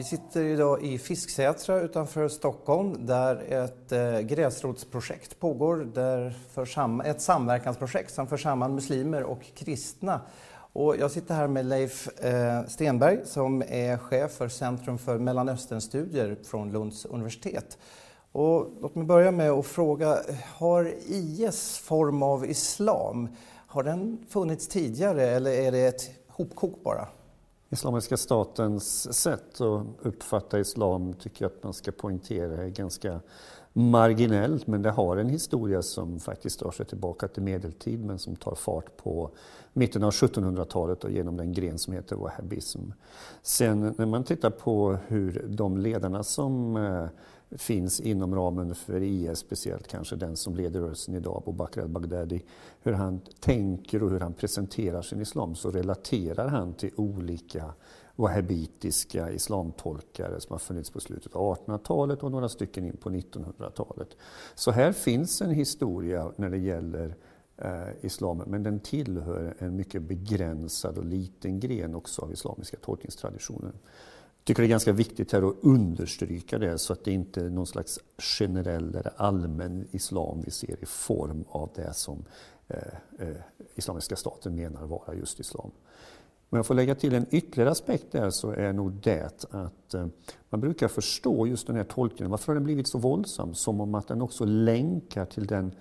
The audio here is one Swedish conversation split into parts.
Vi sitter idag i Fisksätra utanför Stockholm där ett eh, gräsrotsprojekt pågår. Där för sam ett samverkansprojekt som för samman muslimer och kristna. Och jag sitter här med Leif eh, Stenberg som är chef för Centrum för Mellanösternstudier från Lunds universitet. Och låt mig börja med att fråga, har IS form av islam, har den funnits tidigare eller är det ett hopkok bara? Islamiska statens sätt att uppfatta islam tycker jag att man ska poängtera är ganska marginellt men det har en historia som faktiskt drar sig tillbaka till medeltid men som tar fart på mitten av 1700-talet och genom den gren som heter wahhabism. Sen när man tittar på hur de ledarna som eh, finns inom ramen för IS, speciellt kanske den som leder rörelsen idag, Abu Bakr al-Baghdadi, hur han tänker och hur han presenterar sin islam så relaterar han till olika wahhabitiska islamtolkare som har funnits på slutet av 1800-talet och några stycken in på 1900-talet. Så här finns en historia när det gäller eh, islam, men den tillhör en mycket begränsad och liten gren också av islamiska tolkningstraditionen. Jag tycker det är ganska viktigt här att understryka det så att det inte är någon slags generell eller allmän islam vi ser i form av det som eh, eh, Islamiska staten menar vara just islam. Om jag får lägga till en ytterligare aspekt där så är nog det att eh, man brukar förstå just den här tolkningen. Varför har den blivit så våldsam? Som om att den också länkar till den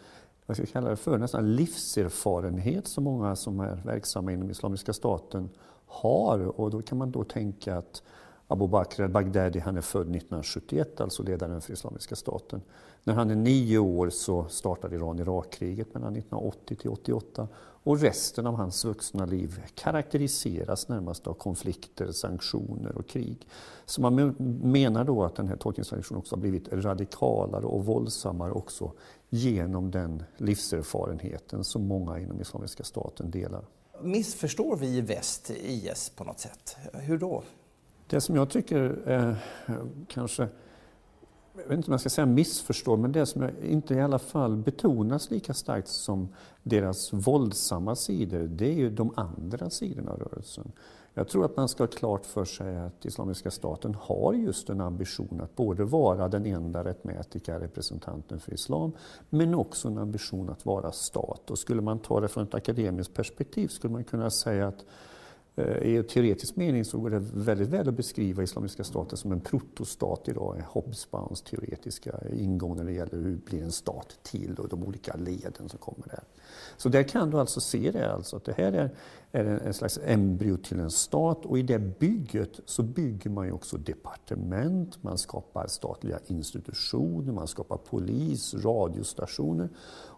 vad ska jag kalla det för, nästan livserfarenhet som många som är verksamma inom Islamiska staten har. Och då kan man då tänka att Abu Bakr al-Baghdadi, han är född 1971, alltså ledaren för Islamiska staten. När han är nio år så startar Iran-Irak-kriget mellan 1980 till 88 och resten av hans vuxna liv karaktäriseras närmast av konflikter, sanktioner och krig. Så man menar då att den här tolkningstraditionen också har blivit radikalare och våldsammare också genom den livserfarenheten som många inom Islamiska staten delar. Missförstår vi i väst IS på något sätt? Hur då? Det som jag tycker är kanske, jag vet inte om jag ska säga missförstår, men det som inte i alla fall betonas lika starkt som deras våldsamma sidor, det är ju de andra sidorna av rörelsen. Jag tror att man ska ha klart för sig att Islamiska staten har just en ambition att både vara den enda rättmätiga representanten för islam, men också en ambition att vara stat. Och skulle man ta det från ett akademiskt perspektiv skulle man kunna säga att Eh, i teoretisk mening så går det väldigt väl att beskriva Islamiska staten som en protostat idag, Hobsbawms teoretiska ingång när det gäller hur blir en stat till och de olika leden som kommer där. Så där kan du alltså se det, alltså, att det här är, är en slags embryo till en stat och i det bygget så bygger man ju också departement, man skapar statliga institutioner, man skapar polis, radiostationer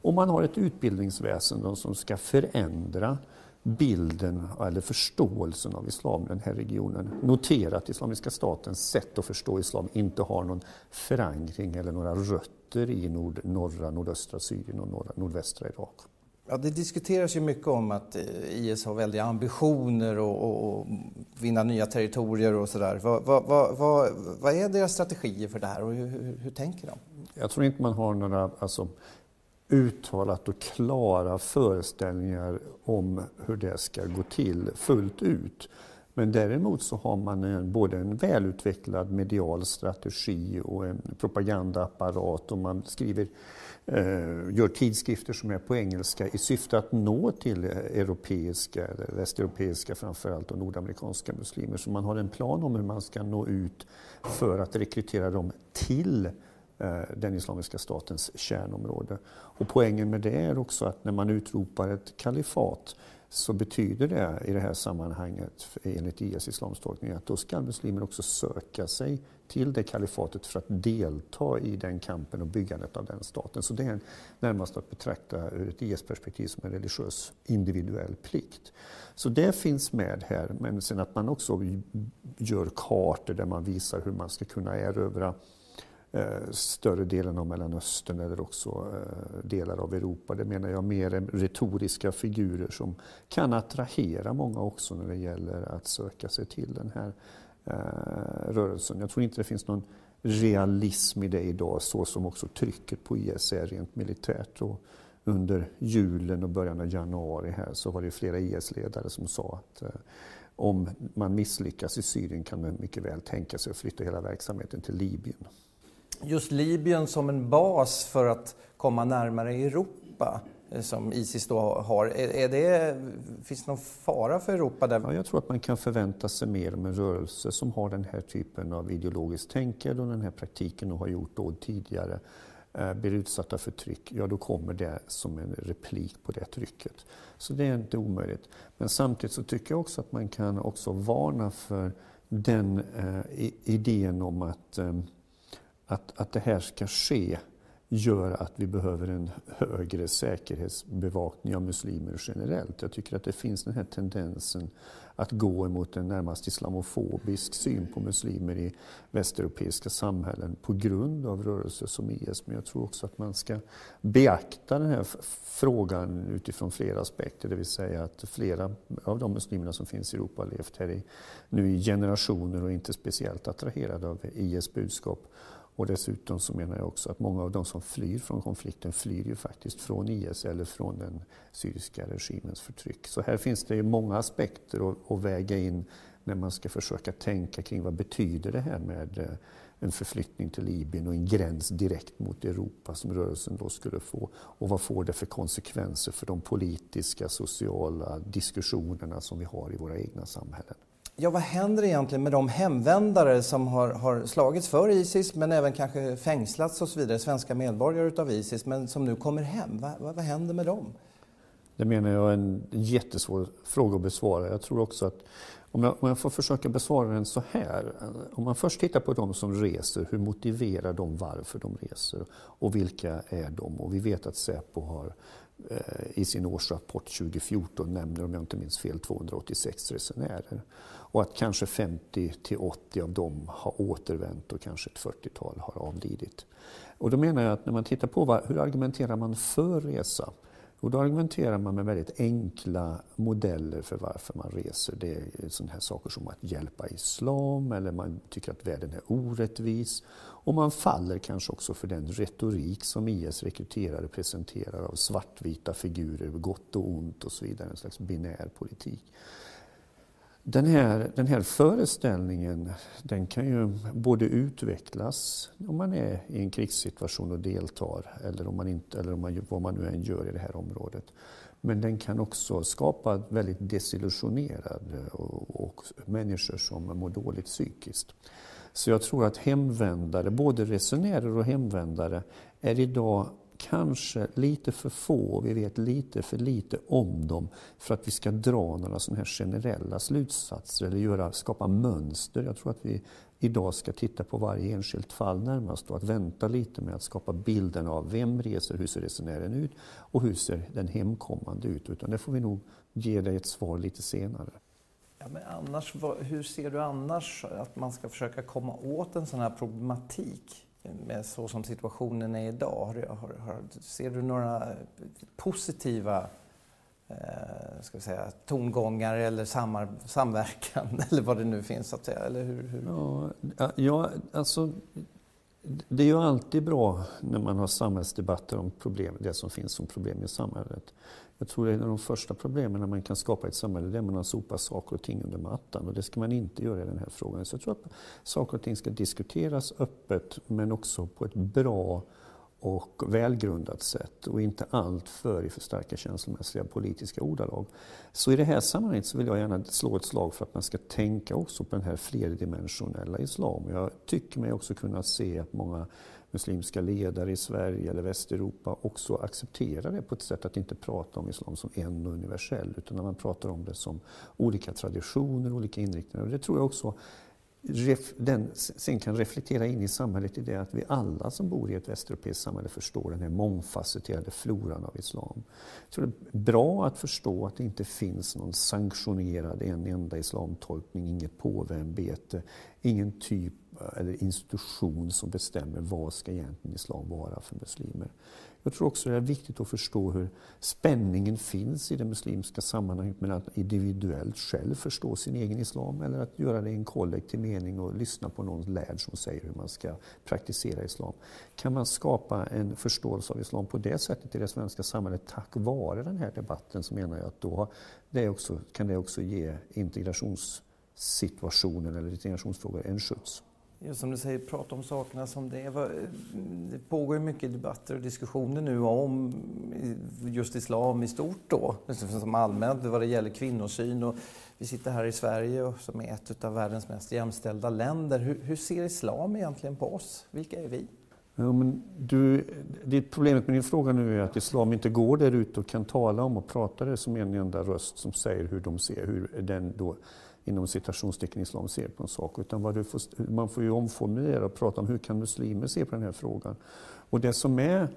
och man har ett utbildningsväsende som ska förändra bilden eller förståelsen av islam i den här regionen. Notera att Islamiska statens sätt att förstå islam inte har någon förankring eller några rötter i nord, norra, nordöstra Syrien och norra, nordvästra Irak. Ja, det diskuteras ju mycket om att eh, IS har väldiga ambitioner och, och, och vinna nya territorier och sådär. Vad, vad, vad, vad, är deras strategier för det här och hur, hur, hur tänker de? Jag tror inte man har några alltså, uttalat och klara föreställningar om hur det ska gå till fullt ut. Men däremot så har man en, både en välutvecklad medial strategi och en propagandaapparat och man skriver, eh, gör tidskrifter som är på engelska i syfte att nå till europeiska, eller västeuropeiska framförallt och nordamerikanska muslimer. Så man har en plan om hur man ska nå ut för att rekrytera dem till eh, Eh, den Islamiska statens kärnområde. Och poängen med det är också att när man utropar ett kalifat så betyder det i det här sammanhanget, enligt IS islamstolkning, att då ska muslimer också söka sig till det kalifatet för att delta i den kampen och byggandet av den staten. Så det är närmast att betrakta ur ett IS-perspektiv som en religiös individuell plikt. Så det finns med här, men sen att man också gör kartor där man visar hur man ska kunna erövra Eh, större delen av Mellanöstern eller också eh, delar av Europa. Det menar jag mer är retoriska figurer som kan attrahera många också när det gäller att söka sig till den här eh, rörelsen. Jag tror inte det finns någon realism i det idag så som också trycket på IS är rent militärt. Och under julen och början av januari här så var det flera IS-ledare som sa att om man misslyckas i Syrien kan man mycket väl tänka sig att flytta hela verksamheten till Libyen just Libyen som en bas för att komma närmare Europa eh, som Isis då har. Är, det, finns det någon fara för Europa där? Ja, jag tror att man kan förvänta sig mer om en rörelse som har den här typen av ideologiskt tänkande och den här praktiken och har gjort då tidigare eh, blir utsatta för tryck, ja då kommer det som en replik på det trycket. Så det är inte omöjligt. Men samtidigt så tycker jag också att man kan också varna för den eh, idén om att eh, att, att det här ska ske gör att vi behöver en högre säkerhetsbevakning av muslimer generellt. Jag tycker att det finns den här tendensen att gå emot en närmast islamofobisk syn på muslimer i västeuropeiska samhällen på grund av rörelser som IS. Men jag tror också att man ska beakta den här frågan utifrån flera aspekter. Det vill säga att flera av de muslimerna som finns i Europa har levt här i, nu i generationer och inte speciellt attraherade av IS budskap. Och dessutom så menar jag också att många av de som flyr från konflikten flyr ju faktiskt från IS eller från den syriska regimens förtryck. Så här finns det många aspekter att, att väga in när man ska försöka tänka kring vad betyder det här med eh, en förflyttning till Libyen och en gräns direkt mot Europa som rörelsen då skulle få. Och vad får det för konsekvenser för de politiska, sociala diskussionerna som vi har i våra egna samhällen? Ja, vad händer egentligen med de hemvändare som har, har slagits för Isis men även kanske fängslats och så vidare, svenska medborgare utav Isis, men som nu kommer hem? Va, va, vad händer med dem? Det menar jag är en jättesvår fråga att besvara. Jag tror också att om jag, om jag får försöka besvara den så här. Om man först tittar på de som reser, hur motiverar de varför de reser? Och vilka är de? Och vi vet att Säpo har eh, i sin årsrapport 2014 nämner, om jag inte minns fel, 286 resenärer. Och att kanske 50 till 80 av dem har återvänt och kanske ett 40-tal har avlidit. Och då menar jag att när man tittar på vad, hur argumenterar man för resa? Och då argumenterar man med väldigt enkla modeller för varför man reser. Det är sådana här saker som att hjälpa islam eller man tycker att världen är orättvis. Och man faller kanske också för den retorik som IS rekryterare presenterar av svartvita figurer, gott och ont och så vidare, en slags binär politik. Den här, den här föreställningen den kan ju både utvecklas om man är i en krigssituation och deltar eller, om man inte, eller om man, vad man nu än gör i det här området. Men den kan också skapa väldigt desillusionerade och, och människor som mår dåligt psykiskt. Så jag tror att hemvändare, både resenärer och hemvändare, är idag kanske lite för få, vi vet lite för lite om dem för att vi ska dra några sådana här generella slutsatser eller göra, skapa mönster. Jag tror att vi idag ska titta på varje enskilt fall närmast och att vänta lite med att skapa bilden av vem reser, hur ser resenären ut och hur ser den hemkommande ut. Utan det får vi nog ge dig ett svar lite senare. Ja, men annars, hur ser du annars att man ska försöka komma åt en sån här problematik? Med så som situationen är idag? Har, har, har, ser du några positiva eh, ska vi säga, tongångar eller samar, samverkan eller vad det nu finns? att säga, eller hur, hur? Ja, ja, alltså det är ju alltid bra när man har samhällsdebatter om problem, det som finns som problem i samhället. Jag tror det är en av de första problemen när man kan skapa ett samhälle, det är att man sopar saker och ting under mattan. Och det ska man inte göra i den här frågan. Så jag tror att saker och ting ska diskuteras öppet men också på ett bra och välgrundat sätt och inte allt för i för starka känslomässiga politiska ordalag. Så i det här sammanhanget så vill jag gärna slå ett slag för att man ska tänka också på den här flerdimensionella islam. Jag tycker mig också kunna se att många muslimska ledare i Sverige eller Västeuropa också accepterar det på ett sätt att inte prata om islam som en och universell utan när man pratar om det som olika traditioner, olika inriktningar. Och det tror jag också den sen kan reflektera in i samhället i det att vi alla som bor i ett västeuropeiskt samhälle förstår den här mångfacetterade floran av islam. Jag tror det är bra att förstå att det inte finns någon sanktionerad en enda islamtolkning, inget påveämbete, ingen typ eller institution som bestämmer vad ska egentligen islam vara för muslimer. Jag tror också det är viktigt att förstå hur spänningen finns i det muslimska sammanhanget mellan att individuellt själv förstå sin egen islam eller att göra det i en kollektiv mening och lyssna på någon lärd som säger hur man ska praktisera islam. Kan man skapa en förståelse av islam på det sättet i det svenska samhället tack vare den här debatten så menar jag att då det också, kan det också ge integrationssituationen eller integrationsfrågor en skjuts. Just som du säger, prata om sakerna som det är. Det pågår ju mycket debatter och diskussioner nu om just islam i stort då, som allmänt vad det gäller kvinnosyn. Och vi sitter här i Sverige som är ett av världens mest jämställda länder. Hur, hur ser islam egentligen på oss? Vilka är vi? Ja, men du, det problemet med din fråga nu är att islam inte går där ute och kan tala om och prata det som en enda röst som säger hur de ser, hur den då inom citationstecken islam ser på en sak. Utan vad får, man får ju omformulera och prata om hur kan muslimer se på den här frågan. Och det som är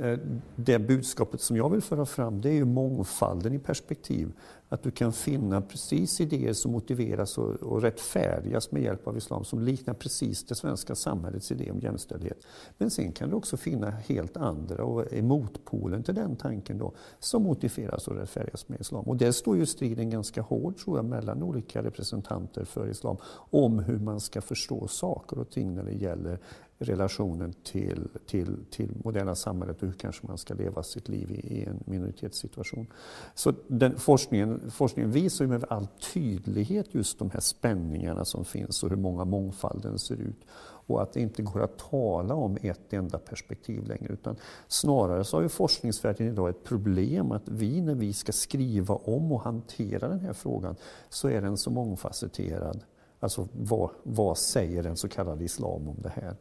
Eh, det budskapet som jag vill föra fram det är ju mångfalden i perspektiv. Att du kan finna precis idéer som motiveras och, och rättfärdigas med hjälp av islam som liknar precis det svenska samhällets idé om jämställdhet. Men sen kan du också finna helt andra och är motpolen till den tanken då, som motiveras och rättfärdigas med islam. Och där står ju striden ganska hård tror jag mellan olika representanter för islam om hur man ska förstå saker och ting när det gäller relationen till, till, till moderna samhället och hur kanske man ska leva sitt liv i, i en minoritetssituation. Så den forskningen, forskningen visar ju med all tydlighet just de här spänningarna som finns och hur många mångfalden ser ut. Och att det inte går att tala om ett enda perspektiv längre. Utan snarare så har ju forskningsvärlden idag ett problem att vi när vi ska skriva om och hantera den här frågan så är den så mångfacetterad. Alltså vad, vad säger den så kallade islam om det här?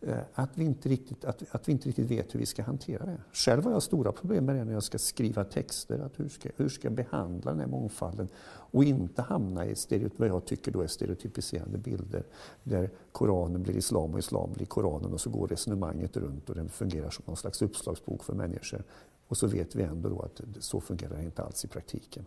Eh, att vi, inte riktigt, att, att vi inte riktigt vet hur vi ska hantera det. Själv har jag stora problem med det när jag ska skriva texter. Att hur, ska, hur ska jag behandla den här mångfalden och inte hamna i stereotyp, vad jag tycker då är stereotypiserande bilder där Koranen blir islam och islam blir Koranen och så går resonemanget runt och den fungerar som någon slags uppslagsbok för människor. Och så vet vi ändå då att så fungerar det inte alls i praktiken.